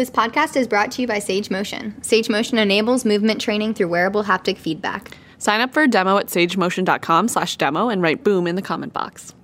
This podcast is brought to you by Sage Motion. Sage Motion enables movement training through wearable haptic feedback. Sign up for a demo at sagemotion.com slash demo and write boom in the comment box.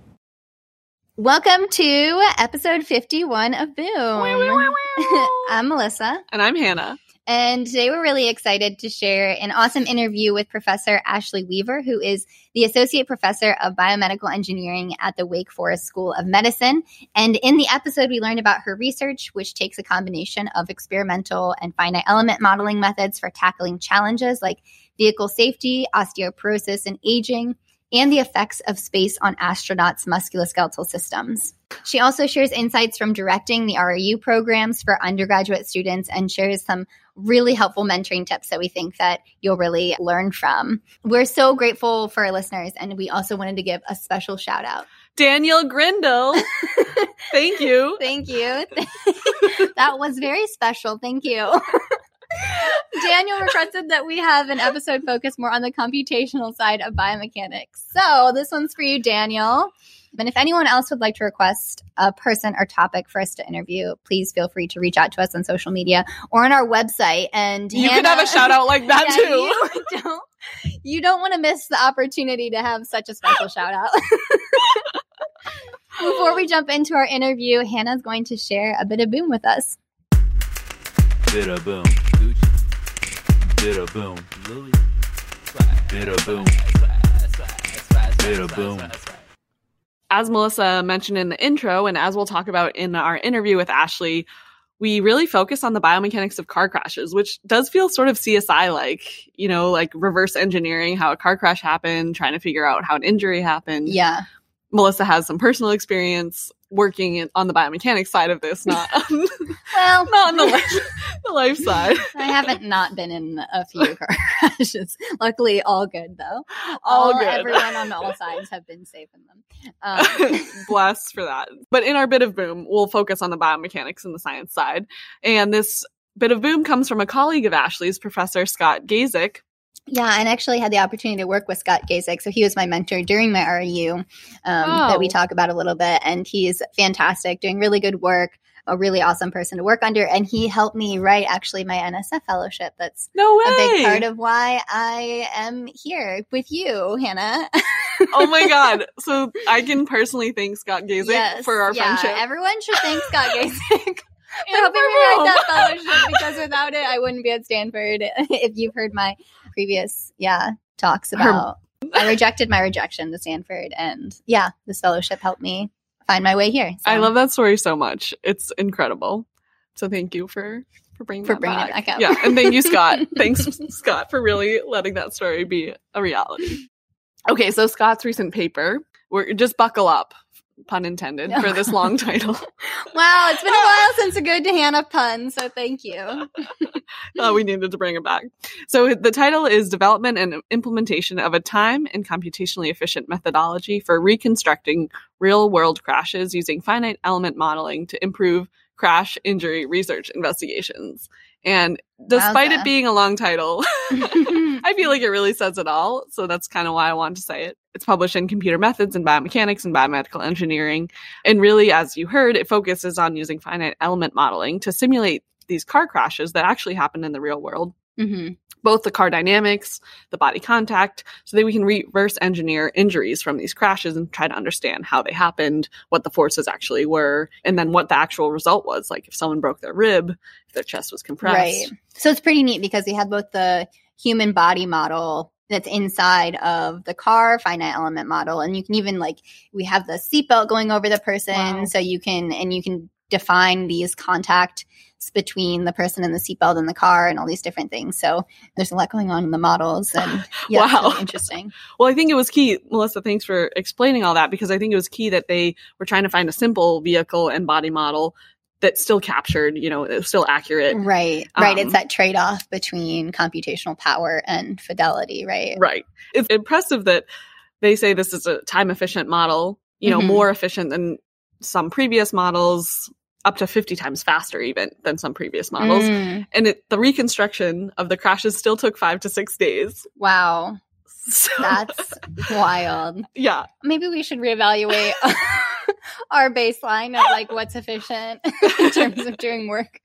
Welcome to episode 51 of Boom. I'm Melissa. And I'm Hannah. And today we're really excited to share an awesome interview with Professor Ashley Weaver, who is the Associate Professor of Biomedical Engineering at the Wake Forest School of Medicine. And in the episode, we learned about her research, which takes a combination of experimental and finite element modeling methods for tackling challenges like vehicle safety, osteoporosis, and aging. And the effects of space on astronauts' musculoskeletal systems. She also shares insights from directing the REU programs for undergraduate students and shares some really helpful mentoring tips that we think that you'll really learn from. We're so grateful for our listeners and we also wanted to give a special shout out. Daniel Grindle. Thank you. Thank you. that was very special. Thank you. Daniel requested that we have an episode focused more on the computational side of biomechanics. So this one's for you, Daniel. And if anyone else would like to request a person or topic for us to interview, please feel free to reach out to us on social media or on our website. And You Hannah- can have a shout out like that Yeah, too. You don't, you don't want to miss the opportunity to have such a special shout out. Before we jump into our interview, Hannah's going to share a bit of boom with us. Bit a boom. Gucci. Bit a boom. Louis. Bit a boom. Bit a boom. As Melissa mentioned in the intro, and as we'll talk about in our interview with Ashley, we really focus on the biomechanics of car crashes, which does feel sort of CSI like, you know, like reverse engineering how a car crash happened, trying to figure out how an injury happened. Yeah. Melissa has some personal experience working in, on the biomechanics side of this, not on, Well, not on the life, the life side. I haven't not been in a few car crashes. Luckily, all good though. All good. Everyone on all sides have been safe in them. Um, Blessed for that. But in our bit of boom, we'll focus on the biomechanics and the science side. And this bit of boom comes from a colleague of Ashley's, Professor Scott Gayzik. Yeah, and actually had the opportunity to work with Scott Gayzik. So he was my mentor during my REU um, that we Oh. talk about a little bit. And he's fantastic, doing really good work, a really awesome person to work under. And he helped me write actually my NSF fellowship. That's No way. a big part of why I am here with you, Hannah. oh my God. So I can personally thank Scott Gayzik for our yeah, friendship. Everyone should thank Scott Gayzik. For helping me write that fellowship because without it, I wouldn't be at Stanford. if you've heard my previous, yeah, talks Her- about, I rejected my rejection to Stanford, and yeah, this fellowship helped me find my way here. I love that story so much. It's incredible. So thank you for for bringing For that bringing it back. back up. Yeah, and thank you, Scott. Thanks, Scott, for really letting that story be a reality. Okay, so Scott's recent paper. We're just buckle up, pun intended, for this long title. Wow, it's been a while since a good Hannah pun, so thank you. oh, we needed to bring it back. So the title is Development and Implementation of a Time and Computationally Efficient Methodology for Reconstructing Real World Crashes Using Finite Element Modeling to Improve Crash Injury Research Investigations. And despite Wowza. it being a long title, I feel like it really says it all. So that's kind of why I wanted to say it. It's published in Computer Methods and Biomechanics and Biomedical Engineering. And really, as you heard, it focuses on using finite element modeling to simulate these car crashes that actually happen in the real world, hmm both the car dynamics, the body contact, so that we can reverse engineer injuries from these crashes and try to understand how they happened, what the forces actually were, and then what the actual result was. Like if someone broke their rib, if their chest was compressed. Right. So it's pretty neat because we have both the human body model that's inside of the car finite element model and you can even like we have the seatbelt going over the person Wow. so you can and you can define these contacts between the person and the seatbelt in the car and all these different things so there's a lot going on in the models and yeah it's Wow. really interesting Well, I think it was key, Melissa. Thanks for explaining all that because I think it was key that they were trying to find a simple vehicle and body model that still captured, you know, still accurate. Right, right. Um, it's that trade off between computational power and fidelity, right? Right. It's impressive that they say this is a time efficient model, you know, Mhm. more efficient than some previous models, up to 50 times faster even than some previous models. Mm, And it, the reconstruction of the crashes still took five to six days. wow, So, that's wild. yeah. Maybe we should reevaluate our baseline of like what's efficient in terms of doing work.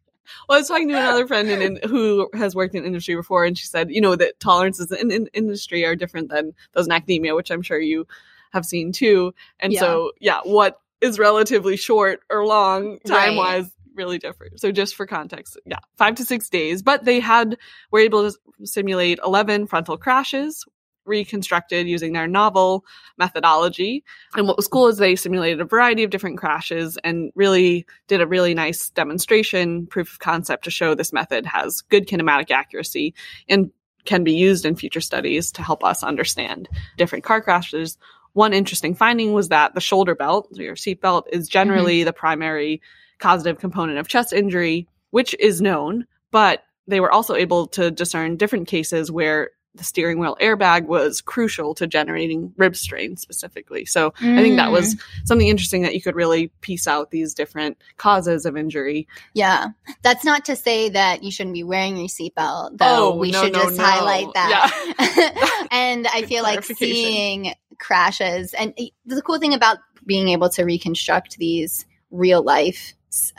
Well, I was talking to another friend in, in, who has worked in industry before, and she said, you know, that tolerances in, in industry are different than those in academia, which I'm sure you have seen too. And so, yeah, what is relatively short or long time wise really different. So, just for context, yeah, five to six days. But they had were able to simulate 11 frontal crashes reconstructed using their novel methodology. And what was cool is they simulated a variety of different crashes and really did a really nice demonstration proof of concept to show this method has good kinematic accuracy and can be used in future studies to help us understand different car crashes. One interesting finding was that the shoulder belt, your seat belt, is mm-hmm. generally the primary causative component of chest injury, which is known, but they were also able to discern different cases where the steering wheel airbag was crucial to generating rib strain specifically. So I think that was mm. something interesting that you could really piece out these different causes of injury. Yeah. That's not to say that you shouldn't be wearing your seatbelt, though. Oh, we no, should no, just no. highlight that. and I feel like seeing crashes and the cool thing about being able to reconstruct these real life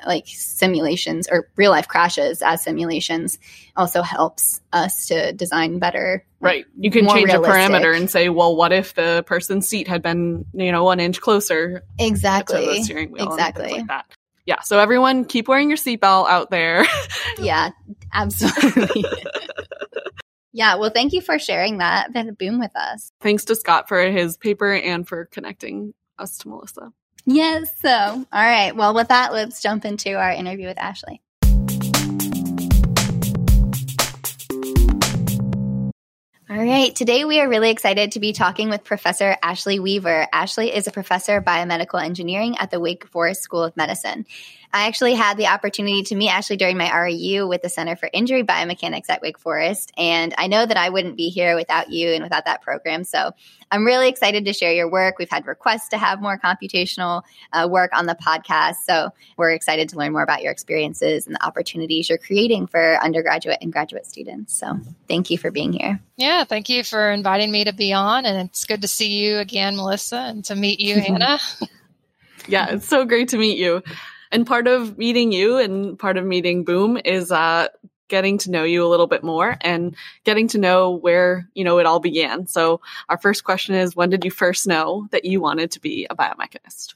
like simulations or real life crashes as simulations also helps us to design better Right. You can change realistic. a parameter and say, well, what if the person's seat had been, you know, one inch closer to the exactly steering wheel? Exactly. like that. Yeah. So everyone keep wearing your seatbelt out there. yeah absolutely yeah well thank you for sharing that of boom with us Thanks to Scott for his paper and for connecting us to Melissa. Yes. So, all right. Well, with that, let's jump into our interview with Ashley. All right. Today, we are really excited to be talking with Professor Ashley Weaver. Ashley is a professor of biomedical engineering at the Wake Forest School of Medicine. I actually had the opportunity to meet Ashley during my REU with the Center for Injury Biomechanics at Wake Forest. And I know that I wouldn't be here without you and without that program. So I'm really excited to share your work. We've had requests to have more computational uh, work on the podcast. So we're excited to learn more about your experiences and the opportunities you're creating for undergraduate and graduate students. So thank you for being here. Yeah, thank you for inviting me to be on. And it's good to see you again, Melissa, and to meet you, Hannah. Yeah, it's so great to meet you. And part of meeting you and part of meeting Boom is uh, getting to know you a little bit more and getting to know where, you know, it all began. So our first question is when did you first know that you wanted to be a biomechanist?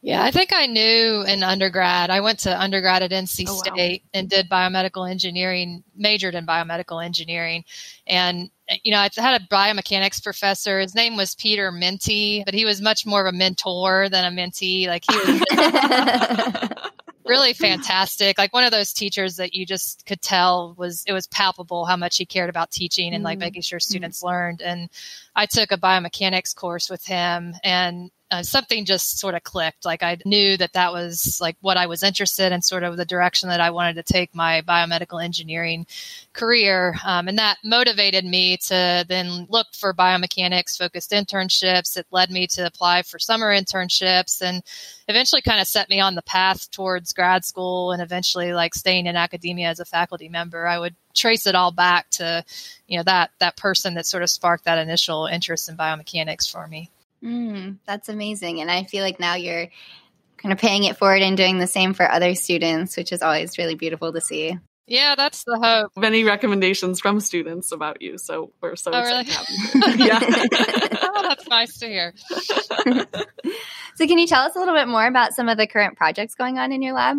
Yeah, I think I knew in undergrad. I went to undergrad at NC Oh, wow. State and did biomedical engineering, majored in biomedical engineering. And, you know, I had a biomechanics professor. His name was Peter Mente, but he was much more of a mentor than a mentee. Like he was really fantastic. Like one of those teachers that you just could tell was it was palpable how much he cared about teaching and like Mm. making sure students learned. And I took a biomechanics course with him and uh, something just sort of clicked. Like I knew that that was like what I was interested in, sort of the direction that I wanted to take my biomedical engineering career. Um, and that motivated me to then look for biomechanics focused internships. It led me to apply for summer internships and eventually kind of set me on the path towards grad school and eventually like staying in academia as a faculty member. I would trace it all back to, you know, that, that person that sort of sparked that initial interest in biomechanics for me. Mm, that's amazing. And I feel like now you're kind of paying it forward and doing the same for other students, which is always really beautiful to see. Yeah, that's the hope. Many recommendations from students about you. So we're so Oh, excited really? to have you. yeah. oh, that's nice to hear. So, can you tell us a little bit more about some of the current projects going on in your lab?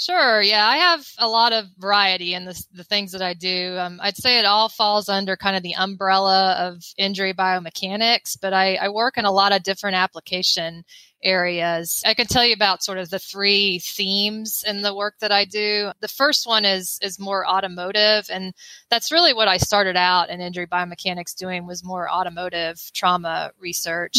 Sure. Yeah, I have a lot of variety in the, the things that I do. Um, I'd say it all falls under kind of the umbrella of injury biomechanics, but I, I work in a lot of different application areas. I can tell you about sort of the three themes in the work that I do. The first one is is more automotive, and that's really what I started out in injury biomechanics doing was more automotive trauma research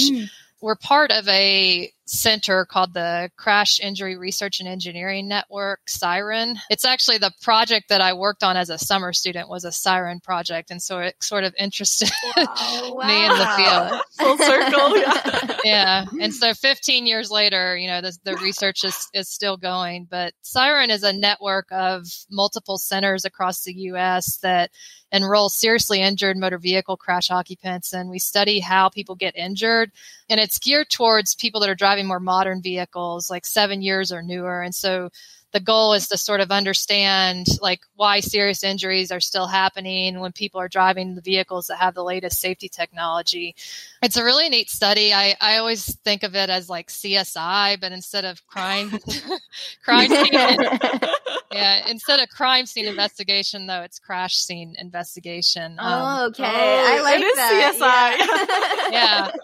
we're part of a center called the Crash Injury Research and Engineering Network, CIREN. It's actually the project that I worked on as a summer student was a CIREN project, and so it sort of interested me in the field. Full circle. Yeah. yeah. And so 15 years later, you know, the, the research is, is still going. But CIREN is a network of multiple centers across the U.S. that enroll seriously injured motor vehicle crash occupants. And we study how people get injured. And it's geared towards people that are driving more modern vehicles, like seven years or newer. And so the goal is to sort of understand like why serious injuries are still happening when people are driving the vehicles that have the latest safety technology. It's a really neat study. I, I always think of it as like CSI, but instead of crime crime scene yeah, instead of crime scene investigation though, it's crash scene investigation. Um, oh, okay. Oh, I like it is that. CSI. yeah.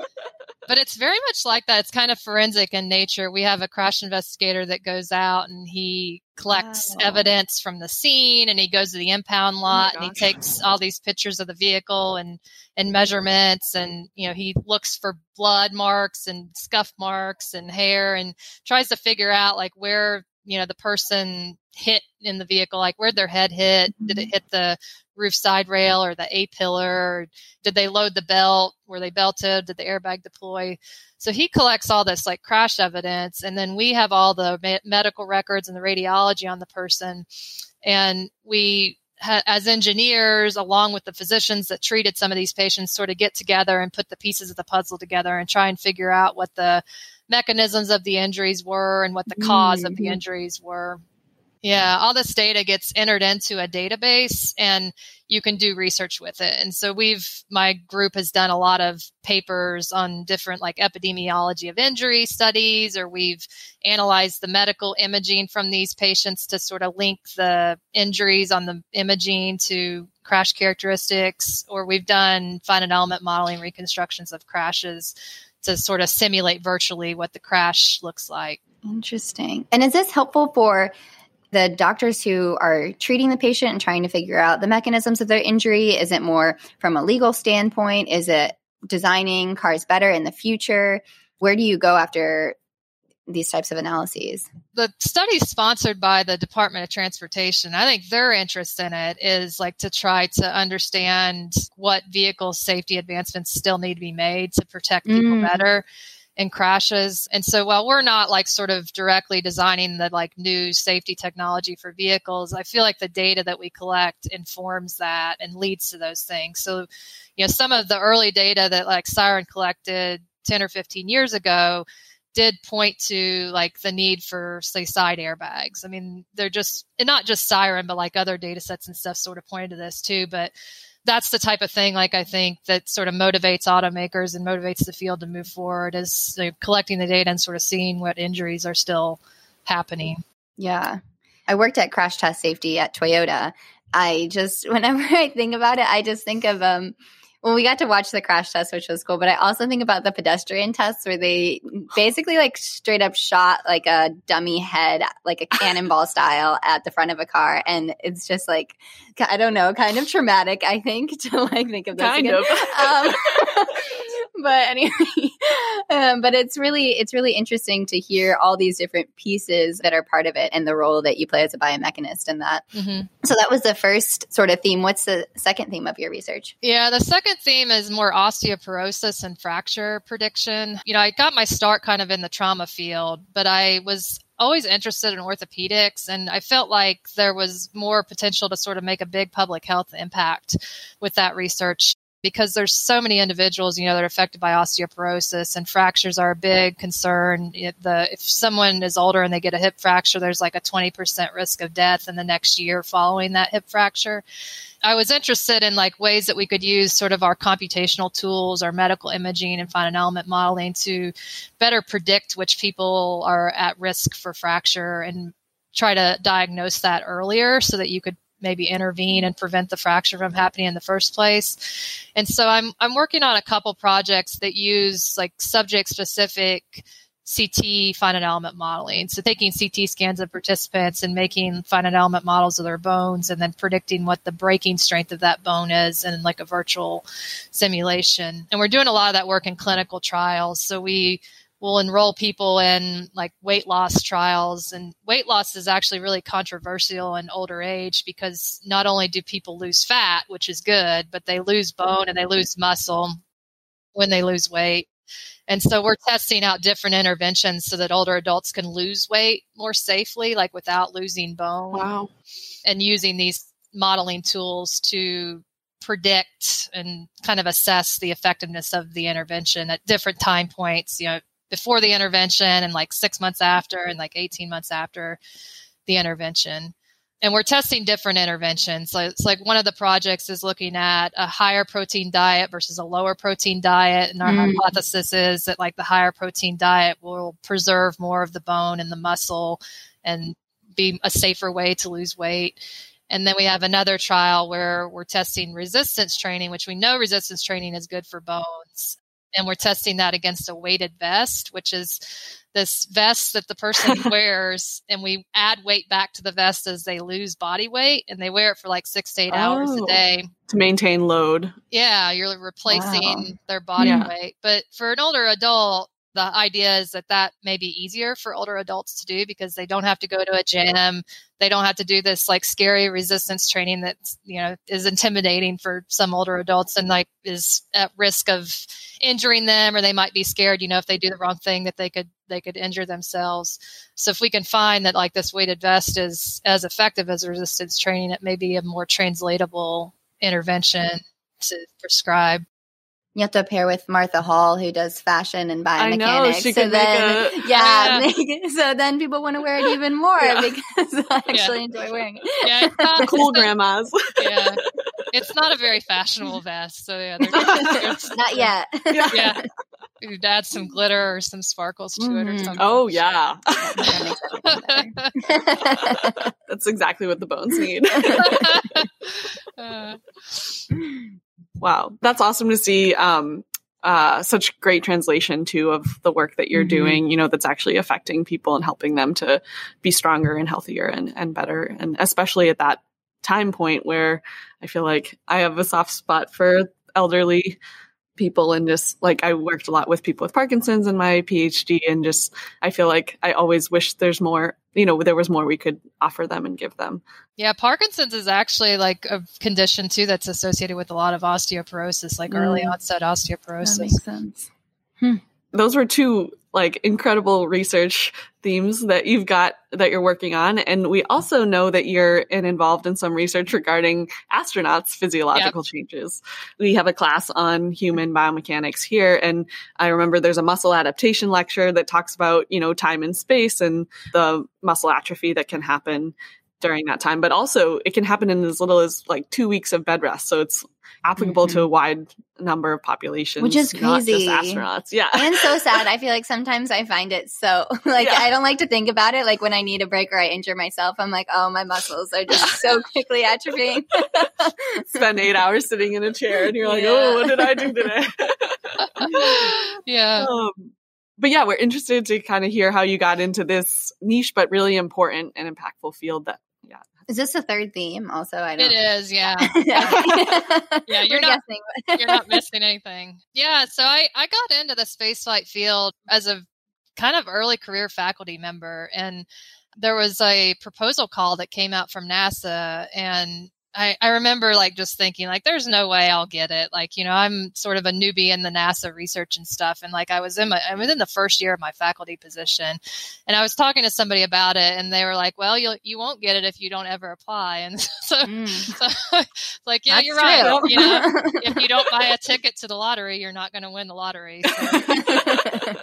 But it's very much like that. It's kind of forensic in nature. We have a crash investigator that goes out and he collects Wow. evidence from the scene and he goes to the impound oh lot and he takes all these pictures of the vehicle and and measurements and you know he looks for blood marks and scuff marks and hair and tries to figure out like where you know the person hit in the vehicle like where'd their head hit? Did it mm-hmm. hit the roof side rail or the a pillar? Did they load the belt? Were they belted? Did the airbag deploy? So he collects all this like crash evidence and then we have all the me- medical records and the radiology on the person. And we ha- as engineers along with the physicians that treated some of these patients sort of get together and put the pieces of the puzzle together and try and figure out what the mechanisms of the injuries were and what the mm-hmm. cause of the injuries were. Yeah, all this data gets entered into a database and you can do research with it. And so we've, my group has done a lot of papers on different like epidemiology of injury studies, or we've analyzed the medical imaging from these patients to sort of link the injuries on the imaging to crash characteristics, or we've done finite element modeling reconstructions of crashes to sort of simulate virtually what the crash looks like. Interesting. And is this helpful for the doctors who are treating the patient and trying to figure out the mechanisms of their injury? Is it more from a legal standpoint? Is it designing cars better in the future? Where do you go after these types of analyses? the study sponsored by the Department of Transportation. I think their interest in it is like to try to understand what vehicle safety advancements still need to be made to protect people Mm. better in crashes. And so while we're not like sort of directly designing the like new safety technology for vehicles, I feel like the data that we collect informs that and leads to those things. So, you know, some of the early data that like CIREN collected 10 or 15 years ago did point to like the need for say side airbags. I mean, they're just and not just CIREN, but like other data sets and stuff sort of pointed to this too. But that's the type of thing like I think that sort of motivates automakers and motivates the field to move forward is you know, collecting the data and sort of seeing what injuries are still happening. Yeah. I worked at crash test safety at Toyota. I just, whenever I think about it, I just think of, um, well, we got to watch the crash test, which was cool, but I also think about the pedestrian tests where they basically like straight up shot like a dummy head, like a cannonball style at the front of a car. And it's just like, I don't know, kind of traumatic, I think, to like think of this Kind again. of. Um, but anyway, um, but it's really it's really interesting to hear all these different pieces that are part of it and the role that you play as a biomechanist in that. hmm So that was the first sort of theme. What's the second theme of your research? Yeah, the second theme is more osteoporosis and fracture prediction. You know, I got my start kind of in the trauma field, but I was always interested in orthopedics and I felt like there was more potential to sort of make a big public health impact with that research because there's so many individuals, you know, that are affected by osteoporosis and fractures are a big concern. The if someone is older and they get a hip fracture, there's like a 20% risk of death in the next year following that hip fracture. I was interested in like ways that we could use sort of our computational tools, our medical imaging and finite element modeling to better predict which people are at risk for fracture and try to diagnose that earlier so that you could maybe intervene and prevent the fracture from happening in the first place. And so I'm I'm working on a couple projects that use like subject specific CT finite element modeling. So taking CT scans of participants and making finite element models of their bones and then predicting what the breaking strength of that bone is in like a virtual simulation. And we're doing a lot of that work in clinical trials. So we we'll enroll people in like weight loss trials and weight loss is actually really controversial in older age because not only do people lose fat which is good but they lose bone and they lose muscle when they lose weight and so we're testing out different interventions so that older adults can lose weight more safely like without losing bone Wow. and using these modeling tools to predict and kind of assess the effectiveness of the intervention at different time points, you know, before the intervention and like six months after and like 18 months after the intervention. And we're testing different interventions. So it's like one of the projects is looking at a higher protein diet versus a lower protein diet. And our Mm. hypothesis is that like the higher protein diet will preserve more of the bone and the muscle and be a safer way to lose weight. And then we have another trial where we're testing resistance training, which we know resistance training is good for bones. And we're testing that against a weighted vest, which is this vest that the person wears, and we add weight back to the vest as they lose body weight, and they wear it for like six to eight hours a Oh. day. To maintain load. Yeah, you're replacing Wow. their body Yeah. weight. But for an older adult, the idea is that that may be easier for older adults to do because they don't have to go to a gym. They don't have to do this like scary resistance training that you know is intimidating for some older adults and like is at risk of injuring them or they might be scared you know if they do the wrong thing that they could they could injure themselves so if we can find that like this weighted vest is as effective as resistance training it may be a more translatable intervention to prescribe You have to pair with Martha Hall, who does fashion and biomechanics. I know, she so could make then, a- yeah, Yeah. make it- so then people want to wear it even more Yeah. because I actually enjoy wearing it. yeah it's not, Cool grandmas. yeah it's not a very fashionable vest so yeah there's, there's- Not yet. yeah you'd add some glitter or some sparkles to it or Mhm. something Oh yeah. That makes everything better. That's exactly what the bones need. Uh, Wow, that's awesome to see. Um, uh, such great translation too of the work that you're Mhm. doing. You know, that's actually affecting people and helping them to be stronger and healthier and and better. And especially at that time point where I feel like I have a soft spot for elderly people and just like I worked a lot with people with Parkinson's in my PhD and just I feel like I always wish there's more, you know, there was more we could offer them and give them. yeah parkinson's is actually like a condition too that's associated with a lot of osteoporosis like early Mm. onset That osteoporosis makes sense. those were two like incredible research themes that you've got that you're working on. And we also know that you're in, involved in some research regarding astronauts physiological changes. We have a class on human biomechanics here and i remember there's a muscle adaptation lecture that talks about you know time and space and the muscle atrophy that can happen during that time but also it can happen in as little as like two weeks of bed rest so it's applicable to a wide number of populations Which is not just crazy. astronauts yeah and so sad. I feel like sometimes I find it so like Yeah. I don't like to think about it. Like when I need a break or I injure myself, I'm like, oh, my muscles are just so quickly atrophying. spend eight hours sitting in a chair and you're like, Yeah. oh, what did I do today? yeah um, but yeah, we're interested to kind of hear how you got into this niche, but really important and impactful field that. Is this a third theme? Also, I don't. it is yeah yeah, Yeah, you're not- you're not missing anything. Yeah, so I I got into the spaceflight field as a kind of early career faculty member, and there was a proposal call that came out from NASA, and I, I remember like just thinking like there's no way I'll get it like you know I'm sort of a newbie in the NASA research and stuff and like I was in my I was in the first year of my faculty position and I was talking to somebody about it and they were like well you you won't get it if you don't ever apply and so, Mm. so like yeah That's you're right you know if you don't buy a ticket to the lottery, you're not going to win the lottery. So,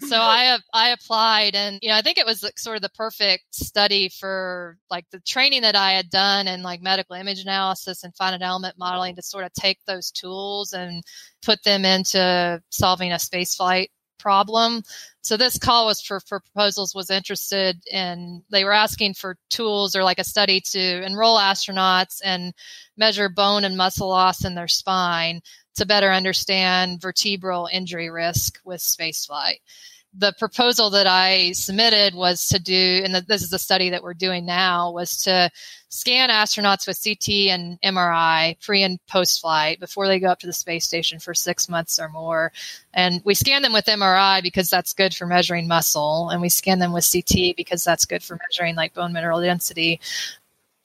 so I I applied, and you know I think it was like sort of the perfect study for like the training that I had done and like medical image analysis and finite element modeling to sort of take those tools and put them into solving a spaceflight problem. So this call was for, for proposals was interested in they were asking for tools or like a study to enroll astronauts and measure bone and muscle loss in their spine to better understand vertebral injury risk with spaceflight. the proposal that I submitted was to do, and this is a study that we're doing now, was to scan astronauts with CT and MRI pre and post flight before they go up to the space station for six months or more. And we scan them with MRI because that's good for measuring muscle, and we scan them with CT because that's good for measuring like bone mineral density.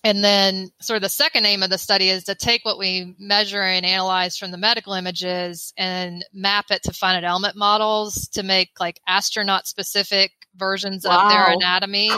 And then, sort of, the second aim of the study is to take what we measure and analyze from the medical images and map it to finite element models to make like astronaut specific versions of their Wow. anatomy.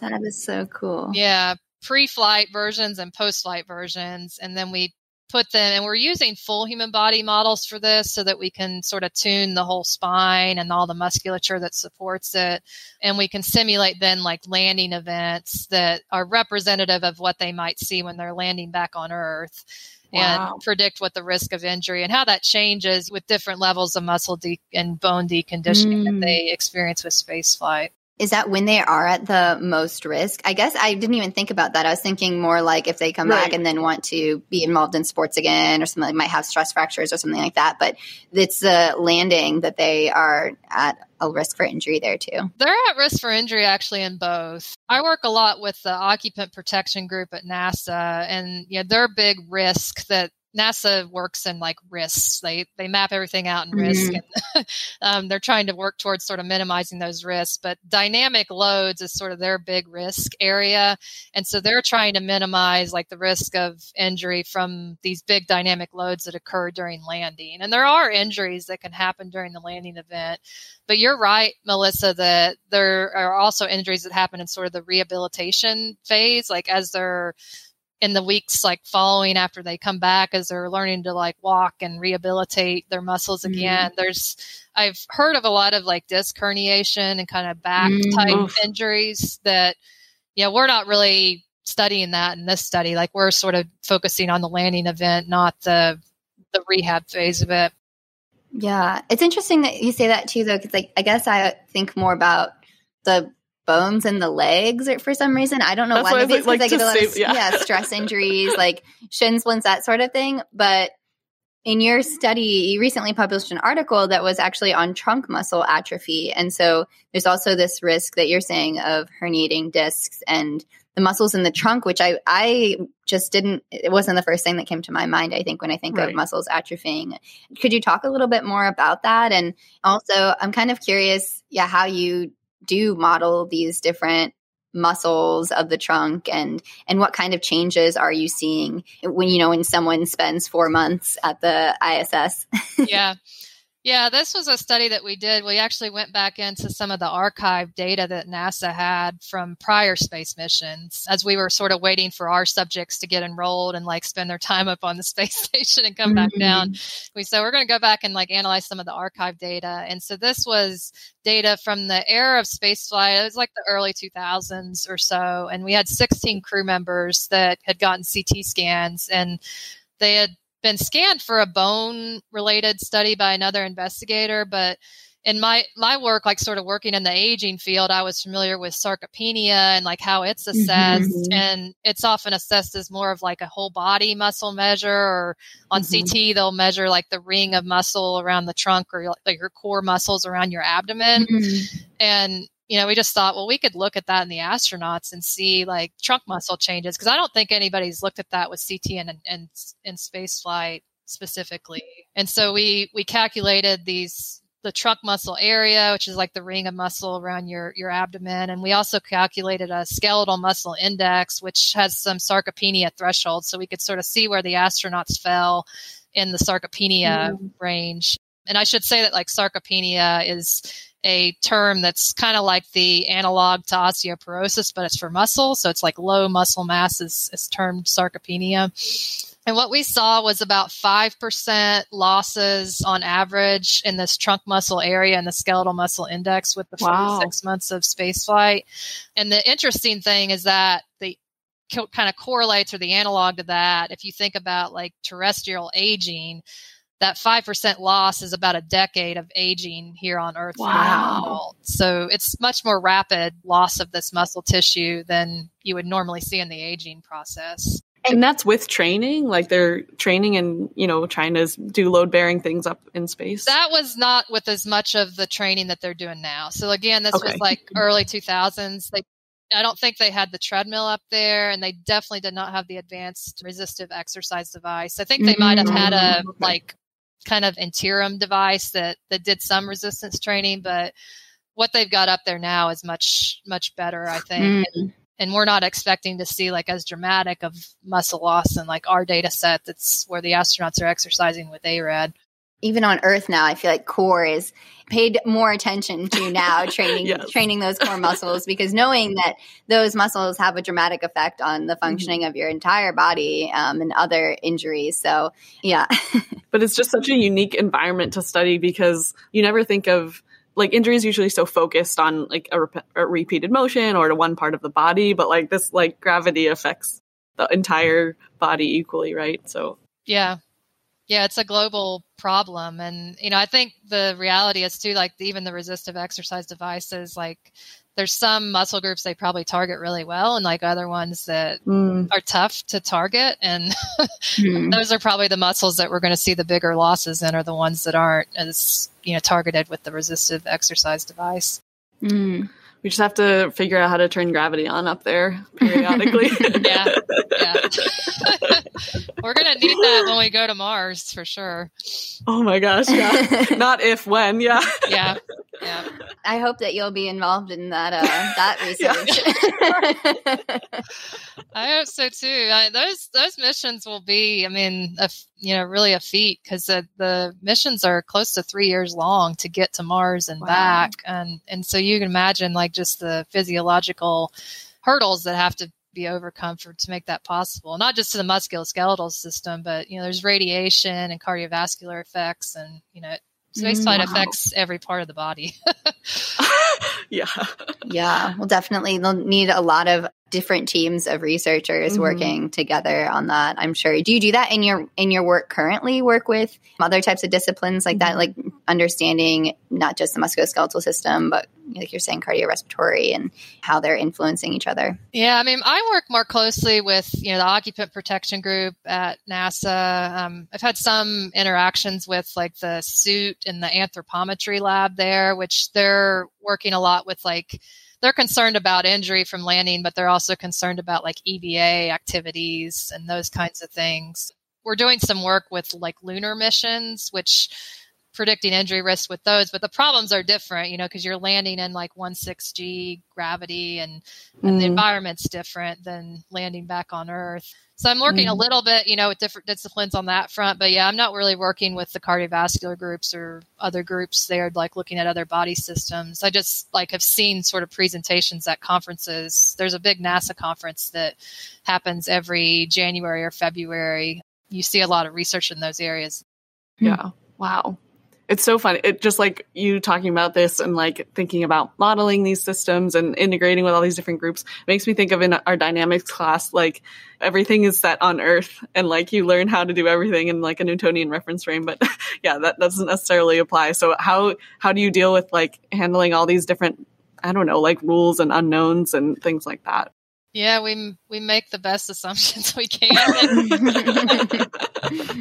That is so cool. Yeah, pre flight versions and post flight versions. And then we put them, and we're using full human body models for this so that we can sort of tune the whole spine and all the musculature that supports it. And we can simulate then like landing events that are representative of what they might see when they're landing back on Earth. Wow. And predict what the risk of injury and how that changes with different levels of muscle de- and bone deconditioning Mm. that they experience with space flight. Is that when they are at the most risk? I guess I didn't even think about that. I was thinking more like if they come back and then want to be involved in sports again or something, like might have stress fractures or something like that. But it's the landing that they are at a risk for injury there too. They're at risk for injury actually in both. I work a lot with the occupant protection group at NASA and yeah, their big risk that NASA works in like risks. They they map everything out in risk and um, they're trying to work towards sort of minimizing those risks. But dynamic loads is sort of their big risk area. And so they're trying to minimize like the risk of injury from these big dynamic loads that occur during landing. And there are injuries that can happen during the landing event. But you're right, Melissa, that there are also injuries that happen in sort of the rehabilitation phase, like as they're in the weeks like following after they come back as they're learning to like walk and rehabilitate their muscles Mhm. again. There's I've heard of a lot of like disc herniation and kind of back Mm. type Oof. injuries that yeah, we're not really studying that in this study. Like we're sort of focusing on the landing event, not the the rehab phase of it. Yeah, it's interesting that you say that too, though, because like I guess I think more about the bones and the legs or- for some reason. I don't know That's why. why I Maybe was it's like, because I get a lot to of yeah. yeah stress injuries, like shin splints, that sort of thing. But in your study, you recently published an article that was actually on trunk muscle atrophy, and so there's also this risk that you're saying of herniating discs and the muscles in the trunk, which I I just didn't. It wasn't the first thing that came to my mind. I think when I think Right. of muscles atrophying, could you talk a little bit more about that? And also, I'm kind of curious, yeah, how you do model these different muscles of the trunk and and what kind of changes are you seeing when you know when someone spends 4 months at the ISS yeah. Yeah, this was a study that we did. We actually went back into some of the archive data that NASA had from prior space missions as we were sort of waiting for our subjects to get enrolled and like spend their time up on the space station and come back Mhm. down. We said we're going to go back and like analyze some of the archive data. And so this was data from the era of spaceflight. It was like the early 2000s or so. And we had 16 crew members that had gotten CT scans and they had been scanned for a bone related study by another investigator, but in my my work, like sort of working in the aging field, I was familiar with sarcopenia and like how it's assessed, Mhm. and it's often assessed as more of like a whole body muscle measure. Or on Mhm. CT, they'll measure like the ring of muscle around the trunk or like your core muscles around your abdomen. And you know, we just thought, well, we could look at that in the astronauts and see like trunk muscle changes because I don't think anybody's looked at that with CT and and in space flight specifically. And so we we calculated these the trunk muscle area, which is like the ring of muscle around your your abdomen, and we also calculated a skeletal muscle index, which has some sarcopenia threshold, so we could sort of see where the astronauts fell in the sarcopenia mm-hmm. range. And I should say that like sarcopenia is a term that's kind of like the analog to osteoporosis, but it's for muscle. So it's like low muscle mass is, is termed sarcopenia. And what we saw was about 5% losses on average in this trunk muscle area and the skeletal muscle index with the Wow. 46 months of spaceflight. And the interesting thing is that the kind of correlates or the analog to that, if you think about like terrestrial aging, that 5% loss is about a decade of aging here on Earth. Wow. So it's much more rapid loss of this muscle tissue than you would normally see in the aging process. And that's with training, like they're training and you know trying to do load bearing things up in space. That was not with as much of the training that they're doing now. So again, this Okay. was like early 2000s. They, I don't think they had the treadmill up there, and they definitely did not have the advanced resistive exercise device. I think they might have had a Mm, like kind of interim device that that did some resistance training, but what they've got up there now is much much better, I think. Mm. And we're not expecting to see like as dramatic of muscle loss in like our data set that's where the astronauts are exercising with ARED. even on Earth now, I feel like core is paid more attention to now training Yes. training those core muscles because knowing that those muscles have a dramatic effect on the functioning of your entire body um, and other injuries. So yeah, but it's just such a unique environment to study because you never think of like injuries usually so focused on like a, rep- a repeated motion or to one part of the body but like this like gravity affects the entire body equally right so Yeah. Yeah, it's a global problem. And, you know, I think the reality is too, like even the resistive exercise devices, like there's some muscle groups they probably target really well and like other ones that mm, are tough to target. And Hmm. those are probably the muscles that we're going to see the bigger losses in are the ones that aren't as, you know, targeted with the resistive exercise device. Mm. we just have to figure out how to turn gravity on up there periodically Yeah. Yeah. we're going to need that when we go to Mars for sure. oh my gosh yeah not if when yeah Yeah. Yeah. I hope that you'll be involved in that uh, that research. I hope so too. I, those those missions will be, I mean, a, f- you know, really a feat because the, the missions are close to three years long to get to Mars and Wow. back, and and so you can imagine like just the physiological hurdles that have to be overcome for to make that possible. Not just to the musculoskeletal system, but you know, there's radiation and cardiovascular effects, and you know, spaceflight Wow. affects every part of the body. yeah yeah, well, definitely they'll need a lot of different teams of researchers Mhm. working together on that. I'm sure. Do you do that in your in your work currently? Work with other types of disciplines like that, like understanding not just the musculoskeletal system, but like you're saying, cardiorespiratory and how they're influencing each other. Yeah, I mean, I work more closely with you know the occupant protection group at NASA. Um, I've had some interactions with like the suit and the anthropometry lab there, which they're working a lot with like they're concerned about injury from landing, but they're also concerned about like EVA activities and those kinds of things. We're doing some work with like lunar missions, which predicting injury risk with those, but the problems are different, you know, because you're landing in like 1.6G gravity and and the Mm. environment's different than landing back on Earth. So I'm working a Mhm. little bit, you know, with different disciplines on that front. But yeah, I'm not really working with the cardiovascular groups or other groups there, like looking at other body systems. I just like have seen sort of presentations at conferences. There's a big NASA conference that happens every January or February. You see a lot of research in those areas. Yeah. Wow. It's so fun. It just like you talking about this and like thinking about modeling these systems and integrating with all these different groups makes me think of in our dynamics class, like everything is set on Earth and like you learn how to do everything in like a Newtonian reference frame. But yeah, that doesn't necessarily apply. So how, how do you deal with like handling all these different, I don't know, like rules and unknowns and things like that? Yeah, we we make the best assumptions we can.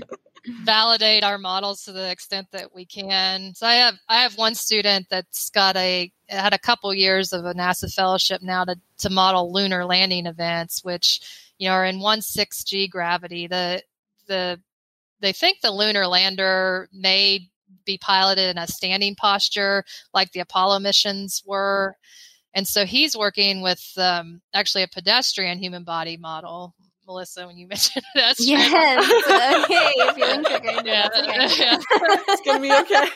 validate our models to the extent that we can. So I have I have one student that's got a had a couple years of a NASA fellowship now to to model lunar landing events, which you know are in one six G gravity. The the they think the lunar lander may be piloted in a standing posture like the Apollo missions were. And so he's working with um, actually a pedestrian human body model. Melissa, when you mentioned pedestrian, Yes. okay. Feeling triggered. yeah, That's okay. yeah. It's going to be okay.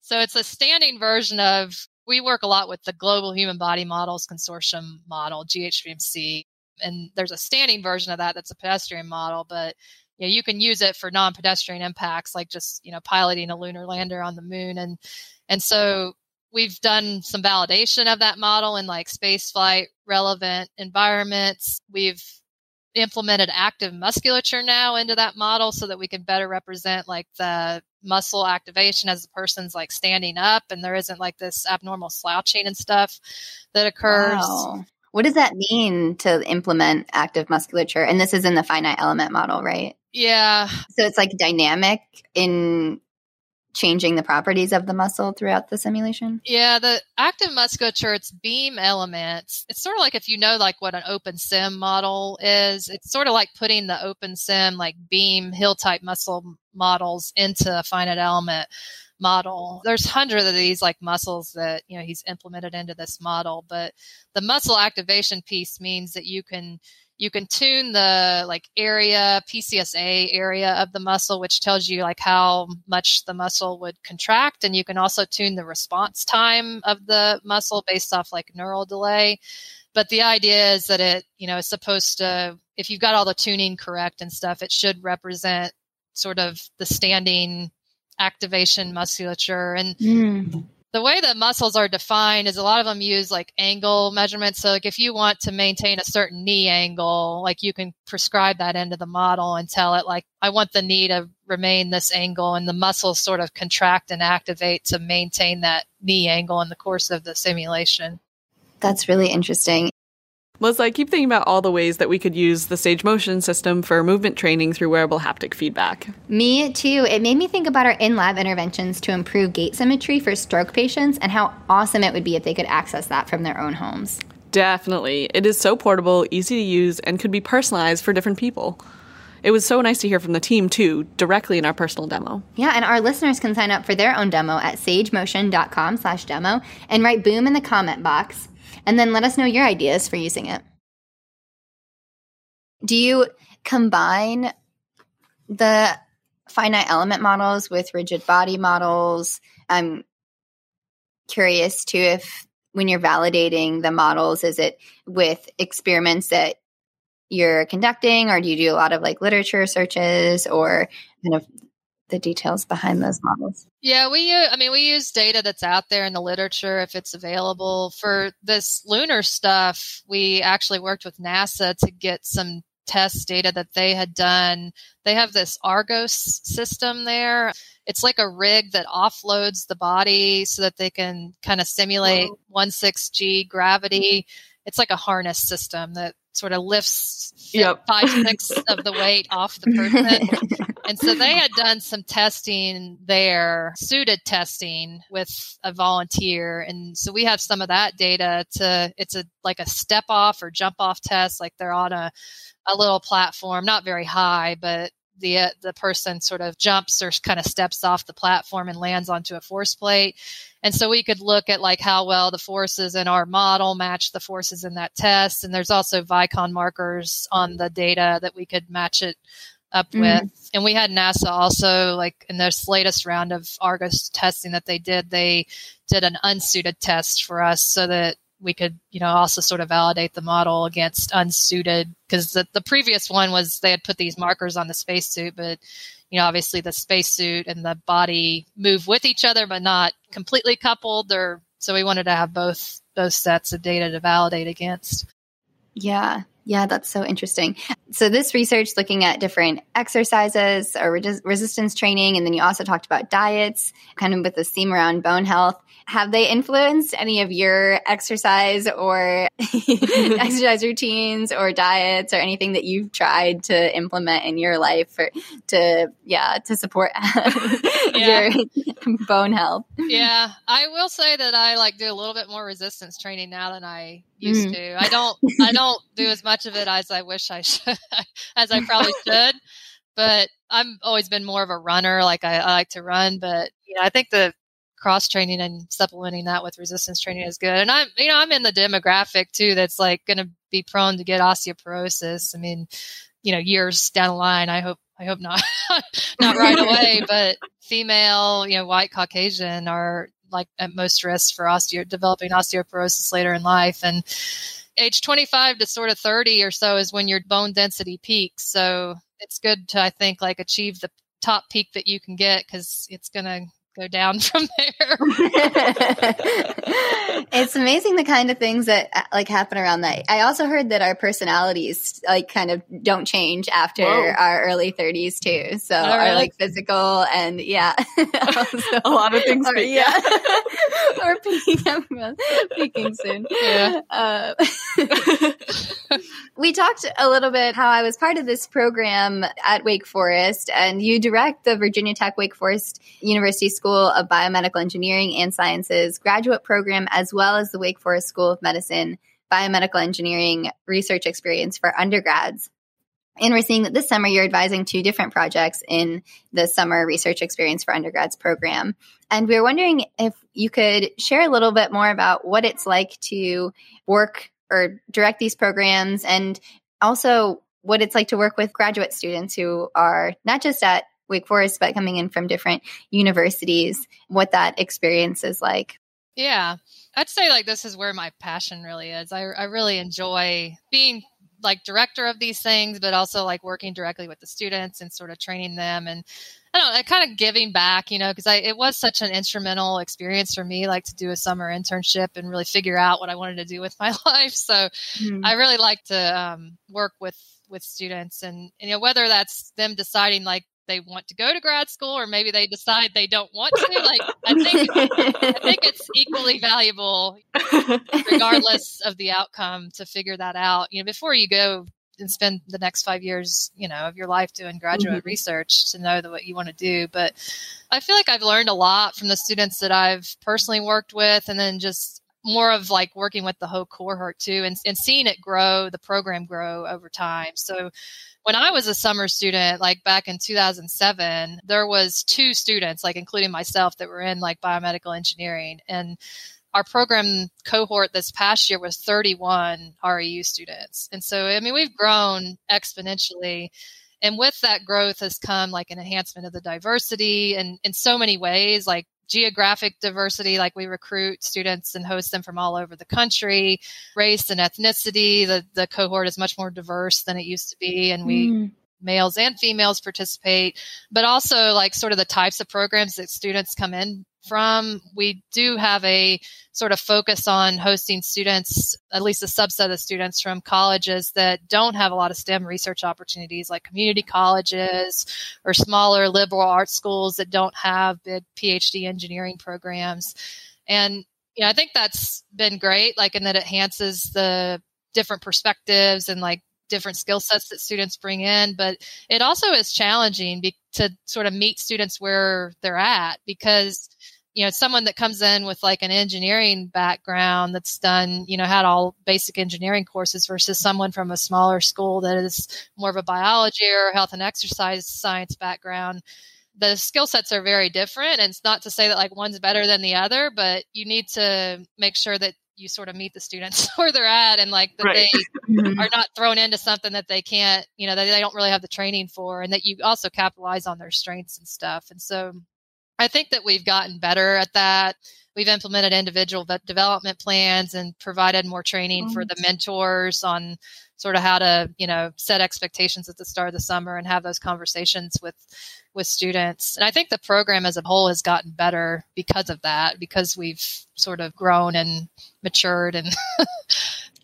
So it's a standing version of, we work a lot with the Global Human Body Models Consortium model, GHBMC. And there's a standing version of that that's a pedestrian model, but you, know, you can use it for non-pedestrian impacts, like just, you know, piloting a lunar lander on the moon. And, and so we've done some validation of that model in like space flight relevant environments. We've implemented active musculature now into that model so that we can better represent like the muscle activation as the person's like standing up and there isn't like this abnormal slouching and stuff that occurs. Wow. What does that mean to implement active musculature? And this is in the finite element model, right? Yeah. So it's like dynamic in changing the properties of the muscle throughout the simulation. Yeah, the active musculature, it's beam elements. It's sort of like if you know like what an OpenSim model is, it's sort of like putting the OpenSim like beam hill type muscle models into a finite element model. There's hundreds of these like muscles that, you know, he's implemented into this model, but the muscle activation piece means that you can you can tune the like area pcsa area of the muscle which tells you like how much the muscle would contract. And you can also tune the response time of the muscle based off like neural delay. But the idea is that it you know is supposed to if you've got all the tuning correct and stuff it should represent sort of the standing activation musculature. And hmm. The way that muscles are defined is a lot of them use like angle measurements. So like if you want to maintain a certain knee angle, like you can prescribe that into the model and tell it like, I want the knee to remain this angle and the muscles sort of contract and activate to maintain that knee angle in the course of the simulation. That's really interesting. Leslie, I keep thinking about all the ways that we could use the SageMotion system for movement training through wearable haptic feedback. Me too. It made me think about our in lab interventions to improve gait symmetry for stroke patients and how awesome it would be if they could access that from their own homes. Definitely. It is so portable, easy to use, and could be personalized for different people. It was so nice to hear from the team too, directly in our personal demo. Yeah, and our listeners can sign up for their own demo at sagemotion.com slash demo and write boom in the comment box and then let us know your ideas for using it. Do you combine the finite element models with rigid body models? I'm curious too if when you're validating the models, is it with experiments that you're conducting, or do you do a lot of like literature searches or kind of the details behind those models? Yeah, we use, I mean, we use data that's out there in the literature if it's available. For this lunar stuff, we actually worked with NASA to get some test data that they had done. They have this ARGOS system there. It's like a rig that offloads the body so that they can kind of simulate 1.6G gravity. It's like a harness system that sort of lifts Yep. five sixths of the weight off the person. and so they had done some testing there, suited testing with a volunteer. And so we have some of that data to, it's a, like a step off or jump off test. Like they're on a, a little platform, not very high, but the, uh, the person sort of jumps or kind of steps off the platform and lands onto a force plate. And so we could look at like how well the forces in our model match the forces in that test. And there's also Vicon markers on the data that we could match it up Mhm. with. And we had NASA also like in this latest round of ARGOS testing that they did, they did an unsuited test for us so that we could, you know, also sort of validate the model against unsuited because the, the previous one was they had put these markers on the spacesuit, but you know, obviously the spacesuit and the body move with each other, but not completely coupled. Or so we wanted to have both both sets of data to validate against. Yeah. Yeah, that's so interesting. So, this research looking at different exercises or resist- resistance training, and then you also talked about diets, kind of with the theme around bone health. Have they influenced any of your exercise or exercise routines or diets or anything that you've tried to implement in your life for to yeah to support your bone health? yeah, I will say that I like do a little bit more resistance training now than I used Mm. to. I don't I don't do as much of it as I wish I should as I probably should. But I've always been more of a runner. Like I, I like to run, but you know, I think the cross training and supplementing that with resistance training is good. And I'm you know, I'm in the demographic too that's like gonna be prone to get osteoporosis. I mean, you know, years down the line, I hope I hope not not right away, but female, you know, white Caucasian are like at most risk for osteo developing osteoporosis later in life. And age 25 to sort of 30 or so is when your bone density peaks. So it's good to, I think, like achieve the top peak that you can get because it's going to go down from there. it's amazing the kind of things that uh, like happen around that. I also heard that our personalities like kind of don't change after Whoa. our early 30s too. So Oh, our like physical and yeah, Also- A lot of things Or, speak, yeah, or peaking, peaking soon. Yeah. Uh, we talked a little bit how I was part of this program at Wake Forest, and you direct the Virginia Tech Wake Forest University School of Biomedical Engineering and Sciences graduate program, as well as the Wake Forest School of Medicine Biomedical Engineering research experience for undergrads. And we're seeing that this summer you're advising two different projects in the summer research experience for undergrads program. And we were wondering if you could share a little bit more about what it's like to work or direct these programs and also what it's like to work with graduate students who are not just at Wake Forest, but coming in from different universities, what that experience is like. Yeah. I'd say like this is where my passion really is. I, I really enjoy being like director of these things, but also like working directly with the students and sort of training them and I don't know, kind of giving back, you know, because I it was such an instrumental experience for me, like to do a summer internship and really figure out what I wanted to do with my life. So I really like to um, work with with students, and you know whether that's them deciding like they want to go to grad school or maybe they decide they don't want to. Like I think I think it's equally valuable, regardless of the outcome, to figure that out. You know, before you go and spend the next five years, you know, of your life doing graduate mm-hmm. research to know that what you want to do. But I feel like I've learned a lot from the students that I've personally worked with, and then just more of like working with the whole cohort too, and, and seeing it grow, the program grow over time. So when I was a summer student, like back in 2007, there was two students, like including myself, that were in like biomedical engineering, and our program cohort this past year was 31 REU students. And so, I mean, we've grown exponentially. And with that growth has come like an enhancement of the diversity and in so many ways, like geographic diversity, like we recruit students and host them from all over the country, race and ethnicity. The, the cohort is much more diverse than it used to be. And we, Mm. males and females participate, but also like sort of the types of programs that students come in from. We do have a sort of focus on hosting students, at least a subset of students from colleges that don't have a lot of STEM research opportunities, like community colleges or smaller liberal arts schools that don't have big PhD engineering programs. And you know, I think that's been great, like in that it enhances the different perspectives and like different skill sets that students bring in, but it also is challenging be- to sort of meet students where they're at because you know someone that comes in with like an engineering background that's done you know had all basic engineering courses versus someone from a smaller school that is more of a biology or health and exercise science background the skill sets are very different and it's not to say that like one's better than the other but you need to make sure that you sort of meet the students where they're at and like that Right. they Mhm. are not thrown into something that they can't, you know, that they don't really have the training for, and that you also capitalize on their strengths and stuff. And so I think that we've gotten better at that. We've implemented individual development plans and provided more training for the mentors on sort of how to, you know, set expectations at the start of the summer and have those conversations with with students. And I think the program as a whole has gotten better because of that, because we've sort of grown and matured and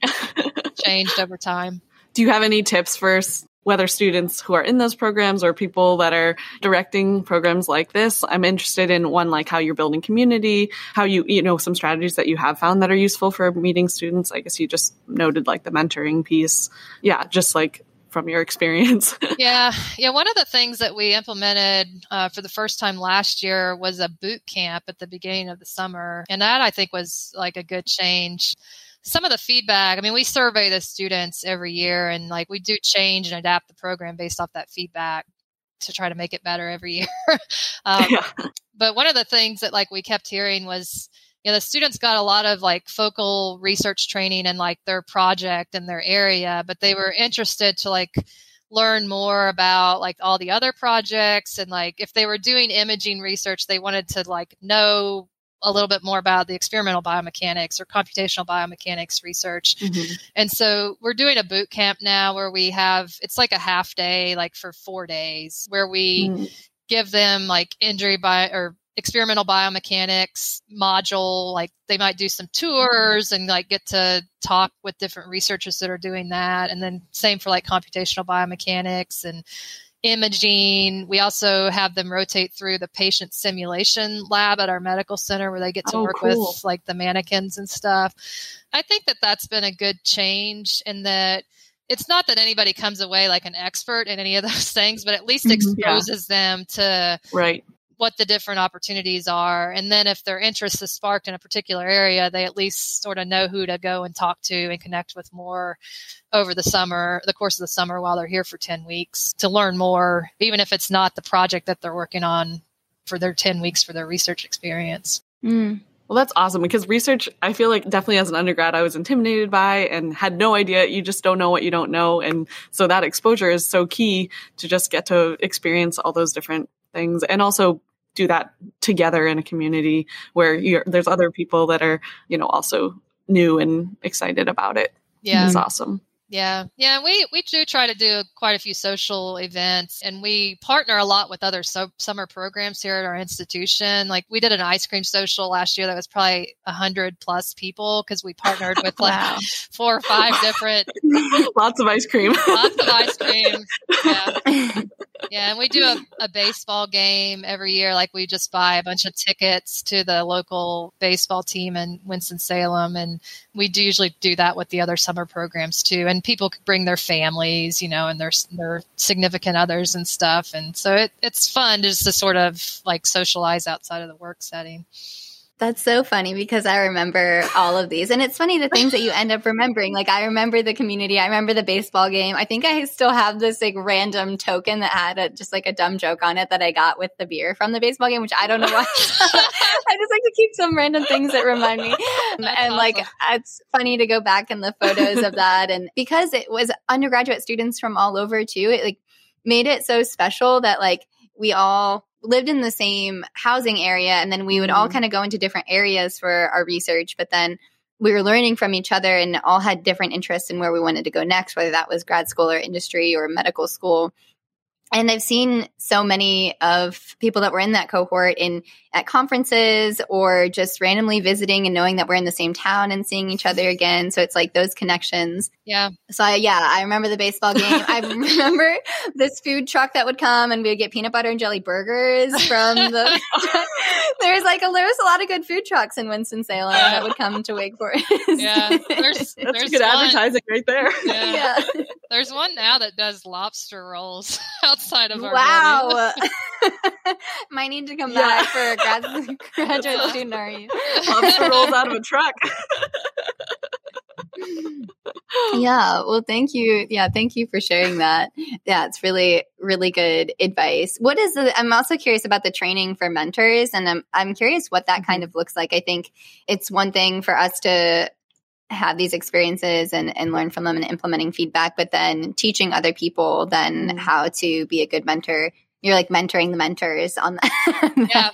changed over time. Do you have any tips for whether students who are in those programs or people that are directing programs like this? I'm interested in one like how you're building community, how you you know some strategies that you have found that are useful for meeting students. I guess you just noted like the mentoring piece. Yeah, just like from your experience. yeah, yeah. One of the things that we implemented uh, for the first time last year was a boot camp at the beginning of the summer, and that I think was like a good change. Some of the feedback, I mean, we survey the students every year, and like we do change and adapt the program based off that feedback to try to make it better every year. um, yeah. but one of the things that like we kept hearing was you know the students got a lot of like focal research training and like their project and their area but they were interested to like learn more about like all the other projects and like if they were doing imaging research they wanted to like know a little bit more about the experimental biomechanics or computational biomechanics research Mhm. and so we're doing a boot camp now where we have it's like a half day like for 4 days where we Mm. give them like injury by or experimental biomechanics module like they might do some tours and like get to talk with different researchers that are doing that and then same for like computational biomechanics and imaging we also have them rotate through the patient simulation lab at our medical center where they get to Oh, work cool. with like the mannequins and stuff i think that that's been a good change in that it's not that anybody comes away like an expert in any of those things but at least Mhm. Yeah. exposes them to Right. What the different opportunities are. And then if their interest is sparked in a particular area, they at least sort of know who to go and talk to and connect with more over the summer, the course of the summer while they're here for 10 weeks to learn more, even if it's not the project that they're working on for their 10 weeks for their research experience. Mm. Well, that's awesome because research, I feel like definitely as an undergrad, I was intimidated by and had no idea. You just don't know what you don't know. And so that exposure is so key to just get to experience all those different things and also do that together in a community where you're, there's other people that are, you know, also new and excited about it. Yeah. It's awesome. Yeah, yeah, we we do try to do quite a few social events, and we partner a lot with other so- summer programs here at our institution. Like we did an ice cream social last year that was probably a hundred plus people because we partnered with like Wow. four or five different Lots of ice cream. lots of ice cream. Yeah, yeah, and we do a, a baseball game every year. Like we just buy a bunch of tickets to the local baseball team in Winston Salem, and we do usually do that with the other summer programs too. And people could bring their families, you know, and their their significant others and stuff. And so it, it's fun just to sort of like socialize outside of the work setting. That's so funny because I remember all of these. And it's funny the things that you end up remembering. Like I remember the community, I remember the baseball game. I think I still have this like random token that had a, just like a dumb joke on it that I got with the beer from the baseball game, which I don't know why. I just like to keep some random things that remind me. That's and like it's funny to go back in the photos of that and because it was undergraduate students from all over too, it like made it so special that like we all lived in the same housing area and then we would all Mhm. kind of go into different areas for our research but then we were learning from each other and all had different interests in where we wanted to go next whether that was grad school or industry or medical school and i've seen so many of people that were in that cohort in at conferences or just randomly visiting and knowing that we're in the same town and seeing each other again so it's like those connections Yeah, so I, yeah, I remember the baseball game. I remember this food truck that would come and we would get peanut butter and jelly burgers from the. There's like a there was a lot of good food trucks in Winston Salem that would come to Wake Forest. yeah. There's That's there's good one, advertising right there. Yeah. yeah. There's one now that does lobster rolls outside of our. Wow. Might need to come Yeah. back for a grad, graduate student REU. Lobster rolls out of a truck. yeah well thank you. Yeah thank you for sharing that. Yeah it's really really good advice. What is the i'm also curious about the training for mentors and i'm, I'm curious what that kind of looks like. I think it's one thing for us to have these experiences and, and learn from them and implementing feedback but then teaching other people then Mhm. how to be a good mentor you're like mentoring the mentors on that. Yeah.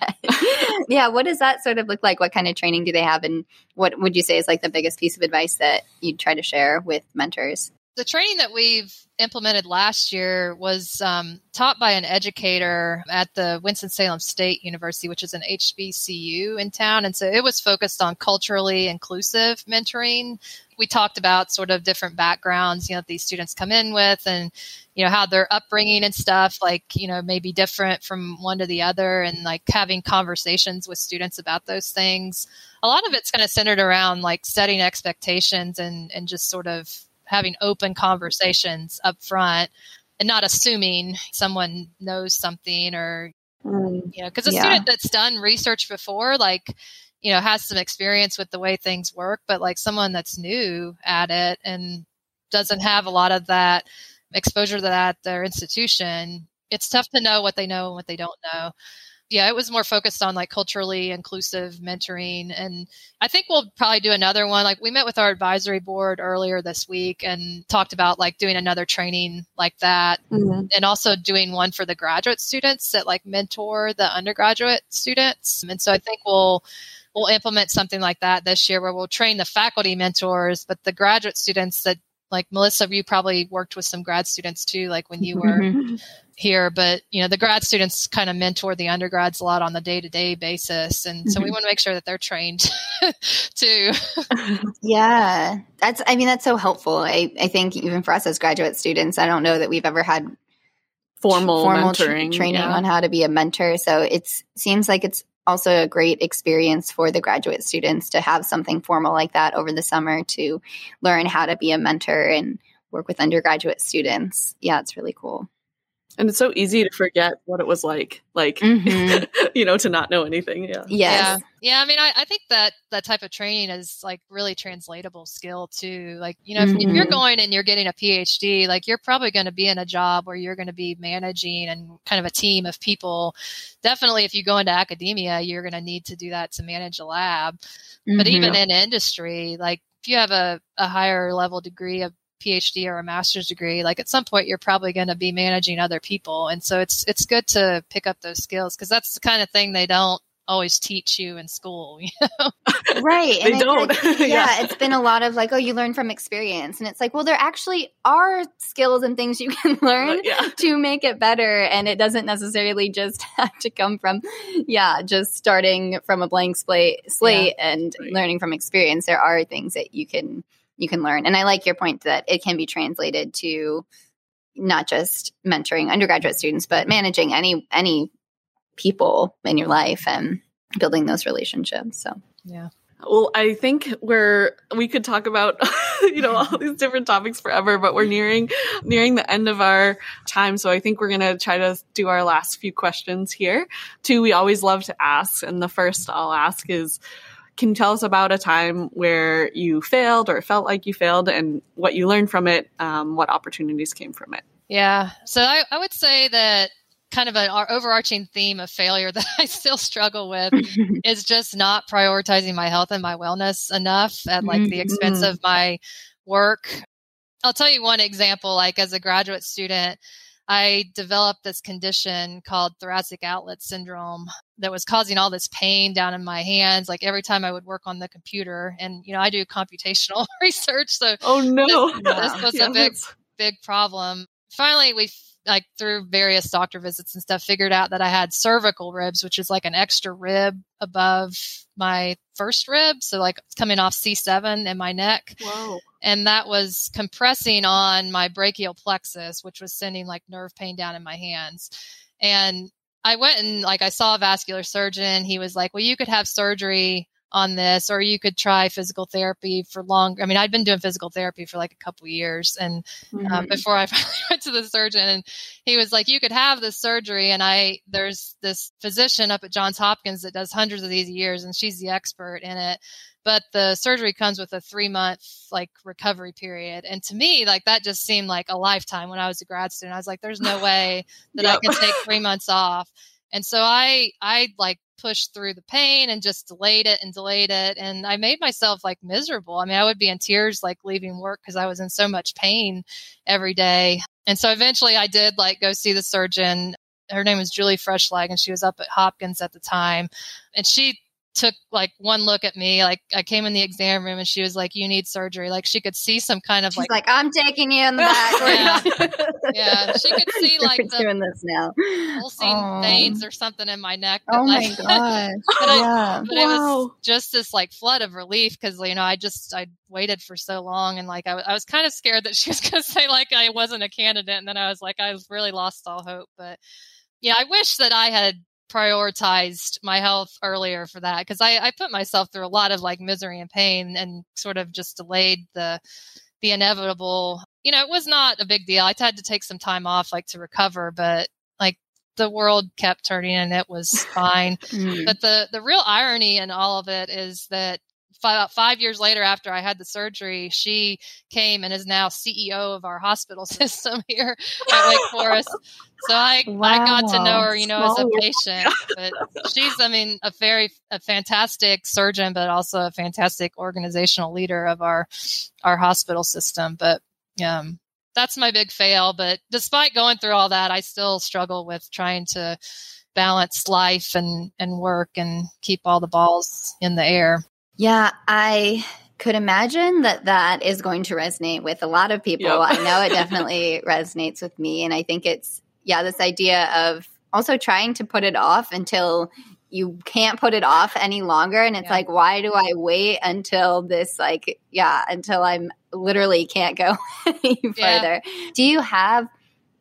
yeah. What does that sort of look like? What kind of training do they have? And what would you say is like the biggest piece of advice that you'd try to share with mentors? the training that we've implemented last year was um, taught by an educator at the Winston-Salem State University, which is an HBCU in town. And so it was focused on culturally inclusive mentoring. We talked about sort of different backgrounds, you know, that these students come in with and, you know, how their upbringing and stuff, like, you know, may be different from one to the other and like having conversations with students about those things. A lot of it's kind of centered around like setting expectations and, and just sort of having open conversations up front and not assuming someone knows something or Mm. you know because a Yeah. student that's done research before like you know has some experience with the way things work but like someone that's new at it and doesn't have a lot of that exposure to that their institution it's tough to know what they know and what they don't know yeah it was more focused on like culturally inclusive mentoring and i think we'll probably do another one like we met with our advisory board earlier this week and talked about like doing another training like that Mm. and also doing one for the graduate students that like mentor the undergraduate students. And so I think we'll we'll implement something like that this year where we'll train the faculty mentors, but the graduate students that like Melissa, you probably worked with some grad students too, like when you were Mhm. here, but you know, the grad students kind of mentor the undergrads a lot on the day to day basis. And so we Mhm. want to make sure that they're trained too. Yeah, that's. I mean, that's so helpful. I, I think even for us as graduate students, I don't know that we've ever had Formal, formal tr- mentoring. training yeah. on how to be a mentor. So it seems like it's also a great experience for the graduate students to have something formal like that over the summer to learn how to be a mentor and work with undergraduate students. Yeah, it's really cool. And it's so easy to forget what it was like, like, Mhm. you know, to not know anything. Yeah. Yes. Yeah. Yeah. I mean, I, I think that that type of training is like really translatable skill too. Like, you know, if, if you're Mhm. going and you're getting a PhD, like you're probably going to be in a job where you're going to be managing and kind of a team of people. Definitely, if you go into academia, you're going to need to do that to manage a lab. But Mhm. even in industry, like if you have a, a higher level degree of PhD or a master's degree, like at some point you're probably going to be managing other people. And so it's, it's good to pick up those skills because that's the kind of thing they don't always teach you in school. right. They I feel don't. like- yeah, Yeah. it's been a lot of like, oh, you learn from experience. And it's like, well, there actually are skills and things you can learn yeah. to make it better and it doesn't necessarily just have to come from yeah just starting from a blank slate slate and Right. learning from experience there are things that you can you can learn and i like your point that it can be translated to not just mentoring undergraduate students but managing any any people in your life and building those relationships so yeah. Well, I think we're we could talk about you know all these different topics forever, but we're nearing nearing the end of our time, so I think we're gonna try to do our last few questions here. Two we always love to ask, and the first I'll ask is, can you tell us about a time where you failed or felt like you failed, and what you learned from it, um, what opportunities came from it? Yeah. So I, I would say that kind of an overarching theme of failure that I still struggle with is just not prioritizing my health and my wellness enough at like the expense Mhm. of my work. I'll tell you one example. Like as a graduate student, I developed this condition called thoracic outlet syndrome that was causing all this pain down in my hands. Like every time I would work on the computer, and you know I do computational research, so Oh no, this was a big that's- big problem. Finally, we like through various doctor visits and stuff figured out that I had cervical ribs, which is like an extra rib above my first rib, so like coming off C7 in my neck, Whoa. and that was compressing on my brachial plexus, which was sending like nerve pain down in my hands. And I went and like I saw a vascular surgeon. He was like, "Well, you could have surgery on this, or you could try physical therapy for long." I mean, I'd been doing physical therapy for like a couple years, and um, Mhm. before I finally went to the surgeon, and he was like, "You could have this surgery." And I there's this physician up at Johns Hopkins that does hundreds of these years, and she's the expert in it. But the surgery comes with a three month like recovery period, and to me, like that just seemed like a lifetime when I was a grad student. I was like, "There's no way that I can take three months off." And so I I like pushed through the pain and just delayed it and delayed it and I made myself like miserable. I mean, I would be in tears like leaving work because I was in so much pain every day. And so eventually I did like go see the surgeon. Her name was Julie Freischlag and she was up at Hopkins at the time. And she took like one look at me. Like I came in the exam room and she was like, You need surgery. Like she could see some kind of she's like, like, i'm taking you in the back Yeah, she could see, like, We're the doing this now pulsing Oh. veins or something in my neck. that, oh my god! gosh But I- yeah but it was just this like flood of relief because you know I just I waited for so long and like I, w- I was kind of scared that she was going to say like I wasn't a candidate and then I was like I've really lost all hope but yeah I wish that I had prioritized my health earlier for that because I, I put myself through a lot of like misery and pain and sort of just delayed the the inevitable you know it was not a big deal I had to take some time off like to recover but like the world kept turning and it was fine Mm. but the the real irony in all of it is that about five years later, after I had the surgery, she came and is now CEO of our hospital system here at Wake Forest. So I I got to know her, you know, as a patient. But she's, I mean, a very a fantastic surgeon, but also a fantastic organizational leader of our our hospital system. But um, that's my big fail. But despite going through all that, I still struggle with trying to balance life and and work and keep all the balls in the air. Yeah, I could imagine that that is going to resonate with a lot of people. Yep. I know it definitely resonates with me. And I think it's, yeah, this idea of also trying to put it off until you can't put it off any longer. And it's Yeah. like, why do I wait until this, like, yeah, until I'm literally can't go any Yeah. further? Do you have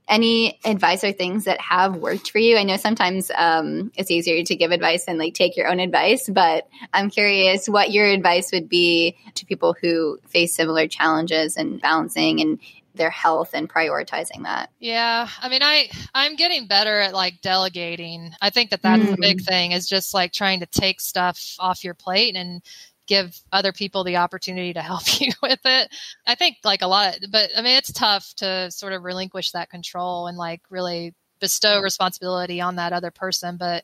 any advice or things that have worked for you? I know sometimes um, it's easier to give advice and like take your own advice, but I'm curious what your advice would be to people who face similar challenges and balancing and their health and prioritizing that. Yeah, I mean, I I'm getting better at like delegating. I think that that's Mm. big thing is just like trying to take stuff off your plate and give other people the opportunity to help you with it. I think like a lot, of, but I mean, it's tough to sort of relinquish that control and like really bestow responsibility on that other person, but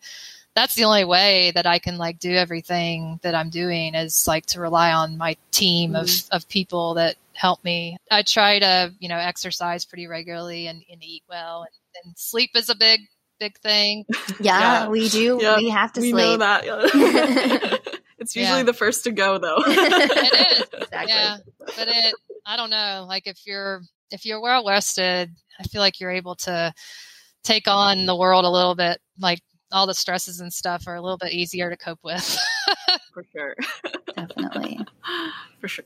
that's the only way that I can like do everything that I'm doing is like to rely on my team of, mm-hmm. of people that help me. I try to, you know, exercise pretty regularly and, and eat well and, and sleep is a big, big thing. Yeah, Yeah. we do. Yeah, we have to we sleep. know that. yeah. it's usually Yeah. the first to go, though. It is. Exactly. Yeah. But it, I don't know, like if you're, if you're well rested, I feel like you're able to take on the world a little bit, like all the stresses and stuff are a little bit easier to cope with. for sure. Definitely. For sure.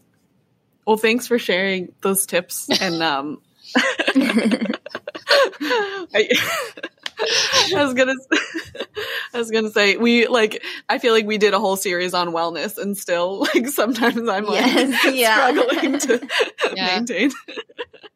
Well, thanks for sharing those tips. And um, I, I was gonna, I was gonna say we like. I feel like we did a whole series on wellness, and still, like sometimes I'm like Yes, yeah. struggling to Yeah. maintain.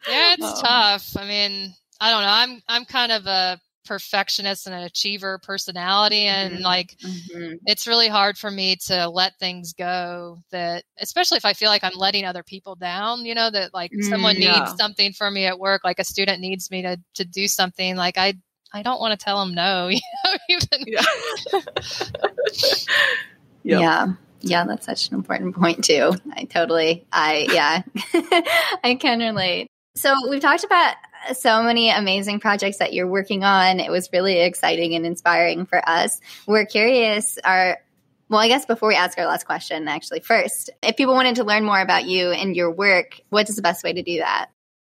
Yeah, it's Um, tough. I mean, I don't know. I'm I'm kind of a perfectionist and an achiever personality and Mhm. like Mhm. it's really hard for me to let things go that especially if I feel like I'm letting other people down, you know, that like someone Mm, needs something from me at work, like a student needs me to to do something, like I I don't want to tell them no, you know, even Yeah. Yep. Yeah. Yeah, that's such an important point too. I totally I yeah. I can relate. So we've talked about so many amazing projects that you're working on. It was really exciting and inspiring for us. We're curious are well, I guess before we ask our last question, actually, first, if people wanted to learn more about you and your work, what is the best way to do that?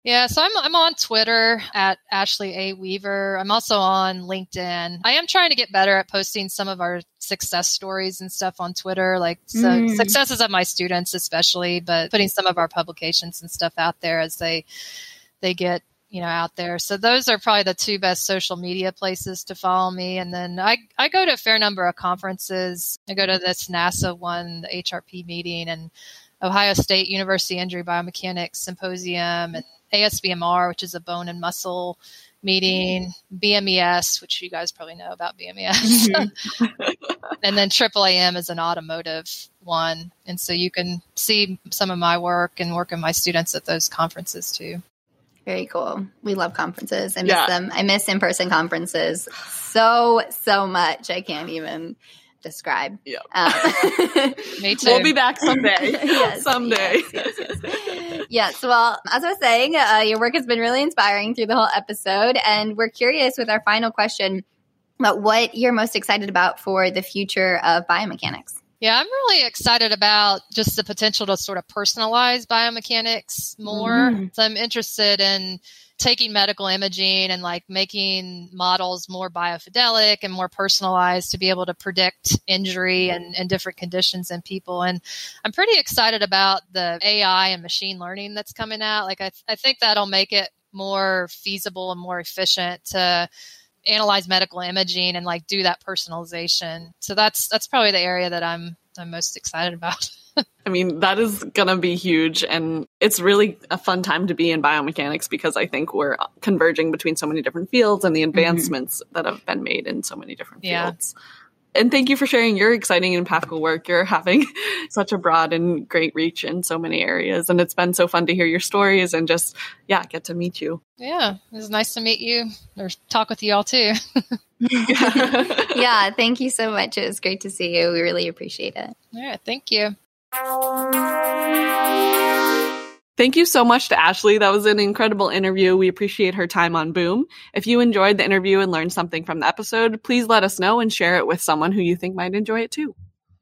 Yeah, so I'm I'm on Twitter at Ashley A Weaver. I'm also on LinkedIn. I am trying to get better at posting some of our success stories and stuff on Twitter, like so Mm. successes of my students especially, but putting some of our publications and stuff out there as they they get you know out there. So those are probably the two best social media places to follow me. And then I I go to a fair number of conferences. I go to mm-hmm. this NASA one, the HRP meeting, and Ohio State University Injury Biomechanics Symposium, and ASBMR, which is a bone and muscle meeting, mm-hmm. BMES, which you guys probably know about BMES, mm-hmm. and then AAAM is an automotive one. And so you can see some of my work and work of my students at those conferences too. Very cool. We love conferences. I miss Yeah. them. I miss in person conferences so, so much. I can't even describe. Yeah. Um, Me too. We'll be back someday. Yes, someday. yes, yes, yes. Yes, well, as I was saying, uh, your work has been really inspiring through the whole episode. And we're curious with our final question about what you're most excited about for the future of biomechanics. Yeah, I'm really excited about just the potential to sort of personalize biomechanics more. Mm. So I'm interested in taking medical imaging and like making models more biofidelic and more personalized to be able to predict injury and, and different conditions in people. And I'm pretty excited about the AI and machine learning that's coming out. Like I, I think that'll make it more feasible and more efficient to analyze medical imaging and like do that personalization. So that's that's probably the area that I'm I'm most excited about. I mean, that is going to be huge. And it's really a fun time to be in biomechanics because I think we're converging between so many different fields and the mm-hmm. advancements that have been made in so many different Yeah. fields. And thank you for sharing your exciting and impactful work. You're having such a broad and great reach in so many areas. And it's been so fun to hear your stories and just, yeah, get to meet you. yeah, it was nice to meet you or talk with you all too. yeah, thank you so much. It was great to see you. We really appreciate it. Yeah, thank you. Thank you so much to Ashley. That was an incredible interview. We appreciate her time on Boom. If you enjoyed the interview and learned something from the episode, please let us know and share it with someone who you think might enjoy it too.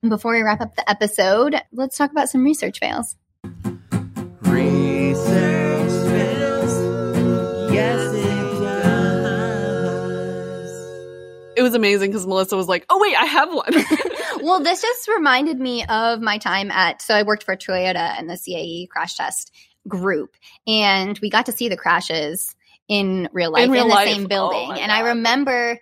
Before we wrap up the episode, let's talk about some research fails. It was amazing because Melissa was like, "Oh wait, I have one." well, this just reminded me of my time at, so I worked for Toyota and the CAE crash test group, and we got to see the crashes in real life in, real the life. same Oh building. my and I remember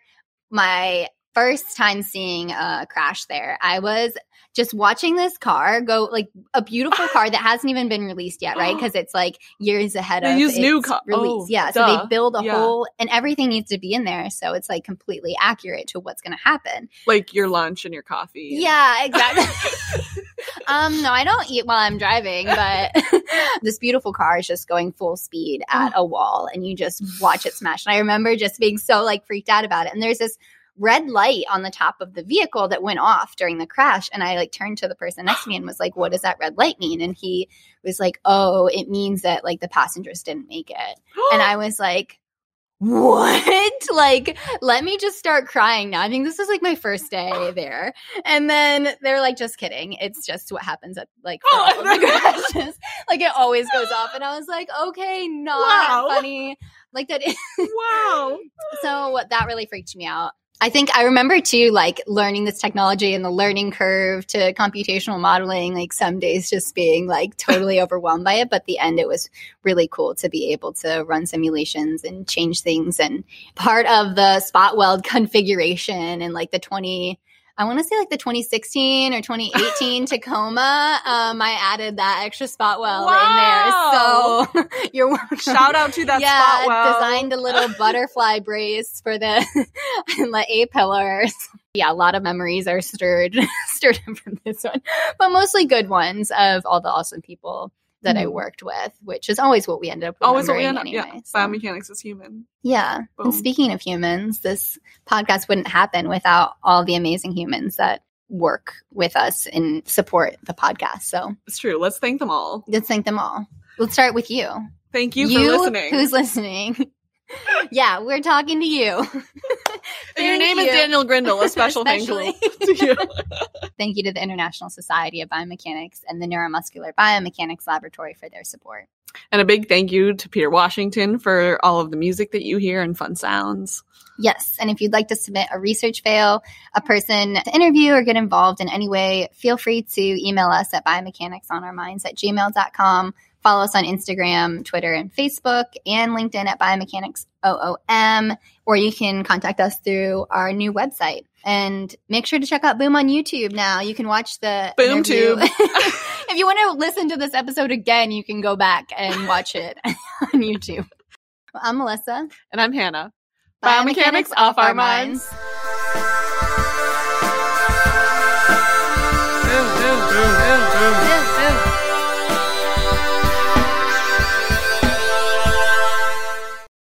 my first time seeing a crash there. I was just watching this car go like a beautiful car that hasn't even been released yet, right? Because it's like years ahead They of use new its ca- release. oh, yeah, so they build a Yeah. whole and everything needs to be in there, so it's like completely accurate to what's going to happen. like your lunch and your coffee. Yeah, exactly. um, no, I don't eat while I'm driving, but this beautiful car is just going full speed at a wall and you just watch it smash. And I remember just being so like freaked out about it. And there's this red light on the top of the vehicle that went off during the crash. And I like turned to the person next to me and was like, what does that red light mean? And he was like, oh, it means that like the passengers didn't make it. And I was like, what? Like, let me just start crying now. I think this is like my first day there. And then they're like, just kidding. It's just what happens at like for all of the crashes. Like it always goes off. And I was like, okay, not Wow. funny. Like that. wow. so that really freaked me out. I think I remember too, like learning this technology and the learning curve to computational modeling, like some days just being like totally overwhelmed by it. But the end, it was really cool to be able to run simulations and change things. And part of the spot weld configuration and like the 20, I want to say like the 2016 or 2018 Tacoma, um, I added that extra spot weld Wow. in there. So you're welcome Shout out to that yeah, spot. Wow. designed a little butterfly brace for the the A pillars. Yeah, a lot of memories are stirred stirred up from this one, but mostly good ones of all the awesome people that I Mhm. worked with, which is always what we end up with. Always what we end up. anyway. yeah. so. Biomechanics is human. Yeah. Boom. And speaking of humans, this podcast wouldn't happen without all the amazing humans that work with us and support the podcast. So It's true. Let's thank them all. let's thank them all. Let's start with you. Thank you, for listening. Who's listening? Yeah, we're talking to you. Your name is. Daniel Grindle. A special thank you to you. Thank you to the International Society of Biomechanics and the Neuromuscular Biomechanics Laboratory for their support. And a big thank you to Peter Washington for all of the music that you hear and fun sounds. Yes, and if you'd like to submit a research fail, a person to interview or get involved in any way, feel free to email us at biomechanicsonourminds at gmail.com. Follow us on Instagram, Twitter, and Facebook, and LinkedIn at Biomechanics OOM, or you can contact us through our new website. And make sure to check out Boom on YouTube now. You can watch the Boom interview. Tube. if you want to listen to this episode again, you can go back and watch it on YouTube. Well, I'm Melissa. And I'm Hannah. Biomechanics, Biomechanics off our minds. minds.